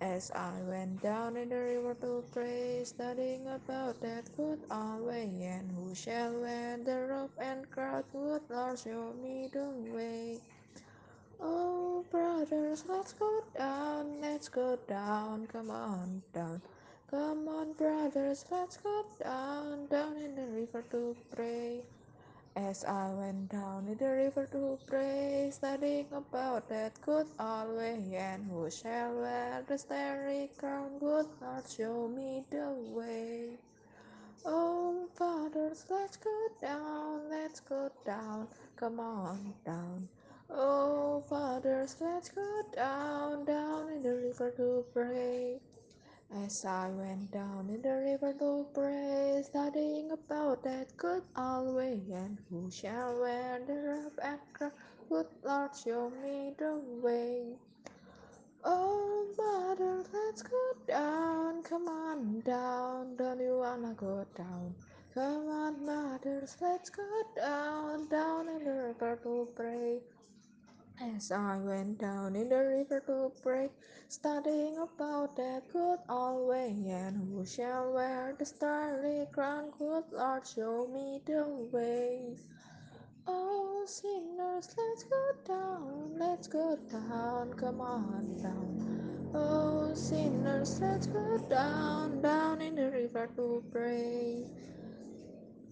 As I went down in the river to pray, studying about that good old way, and who shall wear the robe and crown? Good Lord, show me the way. Oh, brothers, let's go down, let's go down, come on down. Come on, brothers, let's go down, down in the river to pray. As I went down in the river to pray, studying about that good old way, and who shall wear the starry crown? would not show me the way. Oh, fathers, let's go down, let's go down, come on down. Oh, fathers, let's go down, down in the river to pray. As I went down in the river to pray, studying about that good old way, and who shall wear the robe and crown? Good Lord, show me the way. Oh, mother, let's go down, come on down, don't you wanna go down? Come on, mothers, let's go down, down in the river to pray. As I went down in the river to pray, studying about that good old way, and who shall wear the starry crown? Good Lord, show me the way. Oh, sinners, let's go down, let's go down, come on down. Oh, sinners, let's go down, down in the river to pray.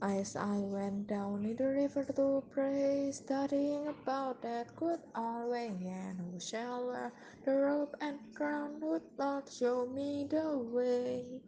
As I went down in the river to pray, studying about that good old way, and who shall wear the robe and crown? would Lord, show me the way.